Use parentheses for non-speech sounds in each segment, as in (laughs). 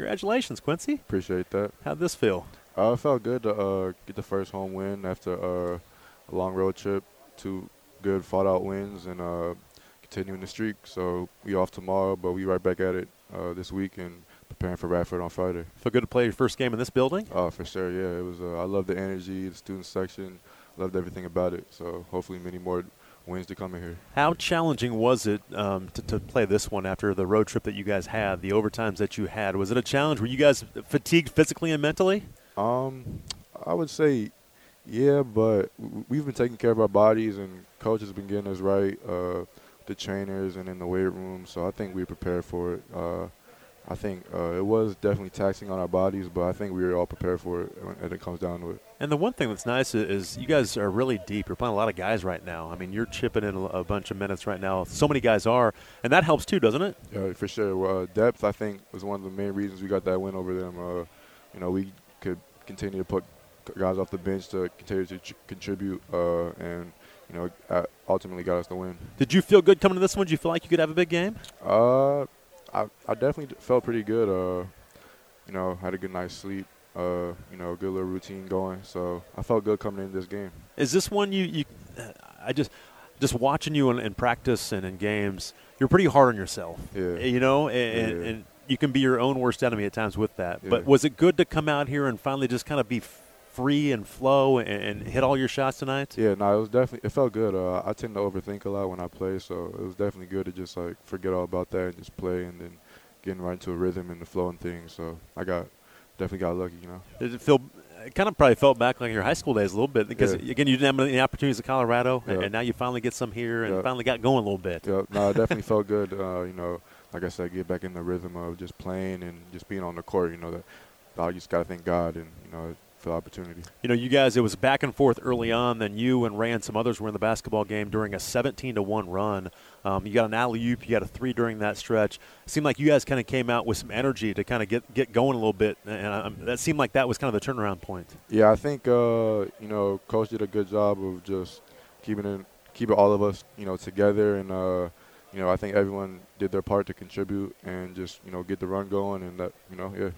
Congratulations, Quincy. Appreciate that. How'd this feel? Uh, it felt good to uh, get the first home win after uh, a long road trip. Two good fought out wins and uh, continuing the streak. So we off tomorrow, but we right back at it uh, this week and preparing for Radford on Friday. Feel good to play your first game in this building? Oh, for sure. Yeah, it was. Uh, I love the energy, the student section. Loved everything about it. So hopefully many more come in here. How challenging was it um, to, to play this one after the road trip that you guys had, the overtimes that you had? Was it a challenge? Were you guys fatigued physically and mentally? Um, I would say, yeah, but we've been taking care of our bodies, and coach has been getting us right, uh, the trainers and in the weight room. So I think we prepared for it. Uh, I think uh, it was definitely taxing on our bodies, but I think we were all prepared for it when it comes down to it. And the one thing that's nice is you guys are really deep. You're playing a lot of guys right now. I mean, you're chipping in a bunch of minutes right now. So many guys are, and that helps too, doesn't it? Yeah, for sure. Well, uh, depth, I think, was one of the main reasons we got that win over them. Uh, you know, we could continue to put guys off the bench to continue to ch- contribute, uh, and you know, ultimately got us the win. Did you feel good coming to this one? Did you feel like you could have a big game? Uh, I I definitely felt pretty good. Uh, you know, had a good night's sleep. Uh, you know, a good little routine going. So I felt good coming into this game. Is this one you you? I just just watching you in, in practice and in games. You're pretty hard on yourself. Yeah. You know, and, yeah. and you can be your own worst enemy at times with that. Yeah. But was it good to come out here and finally just kind of be free and flow and, and, hit all your shots tonight? Yeah, no, it was definitely it felt good. Uh, I tend to overthink a lot when I play, so it was definitely good to just like forget all about that and just play and then getting right into a rhythm and the flow and things. So I got definitely got lucky, you know. Did it feel? It kind of probably felt back like your high school days a little bit because yeah. again you didn't have any opportunities in Colorado yeah. and now you finally get some here and yeah. finally got going a little bit. Yeah, no, it definitely (laughs) felt good. Uh, you know, like I said, get back in the rhythm of just playing and just being on the court. You know that I just gotta thank God and you know for the opportunity. You know, you guys, it was back and forth early on. Then you and Ray and some others were in the basketball game during a 17 to one run. Um, you got an alley oop, you got a three during that stretch. It seemed like you guys kind of came out with some energy to kind of get get going a little bit, and um, that seemed like that was kind of the turnaround point. Yeah, I think uh, you know, coach did a good job of just keeping it keeping all of us you know together and. Uh, you know, I think everyone did their part to contribute and just, you know, get the run going and that, you know, yeah.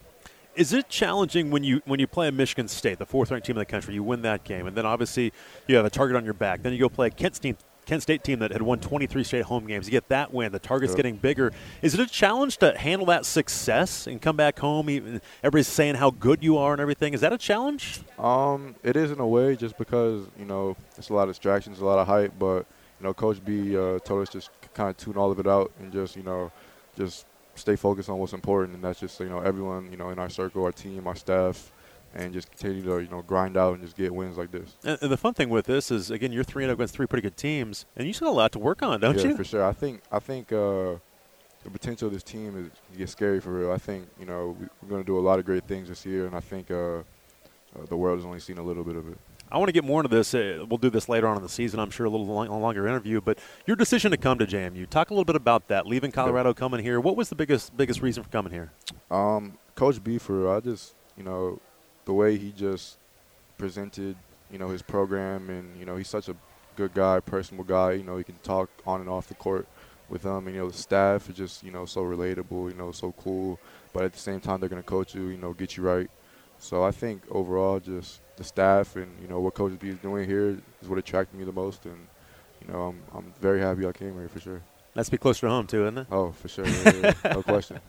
Is it challenging when you when you play a Michigan State, the fourth ranked team in the country, you win that game, and then obviously you have a target on your back. Then you go play a Kent State, Kent State team that had won 23 straight home games. You get that win. The target's getting bigger. Is it a challenge to handle that success and come back home? Even everybody's saying how good you are and everything. Is that a challenge? Um, it is in a way, just because you know it's a lot of distractions, a lot of hype. But you know, Coach B uh, told us just kind of tune all of it out and just you know just stay focused on what's important, and that's just you know everyone you know in our circle, our team, our staff, and just continue to you know grind out and just get wins like this. And, and the fun thing with this is again you're three and up against three pretty good teams, and you still got a lot to work on, don't yeah, you? Yeah, for sure. I think I think uh, the potential of this team is get scary for real. I think you know we, are going to do a lot of great things this year, and I think uh, uh, the world has only seen a little bit of it. I want to get more into this. Uh, we'll do this later on in the season, I'm sure, a little long, longer interview. But your decision to come to JMU, talk a little bit about that. Leaving Colorado, coming here. What was the biggest biggest reason for coming here? Um, Coach Beefer, I just you know the way he just presented you know his program, and you know he's such a good guy, personable guy. You know he can talk on and off the court with them, and you know the staff is just you know so relatable, you know so cool. But at the same time, they're gonna coach you, you know, get you right. So I think overall, just the staff and you know what Coach B is doing here is what attracted me the most, and you know I'm I'm very happy I came here for sure. That's be closer to home too, isn't it? Oh, for sure, yeah, yeah, no (laughs) question.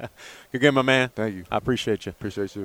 Good game, my man. Thank you. I appreciate you. Appreciate you.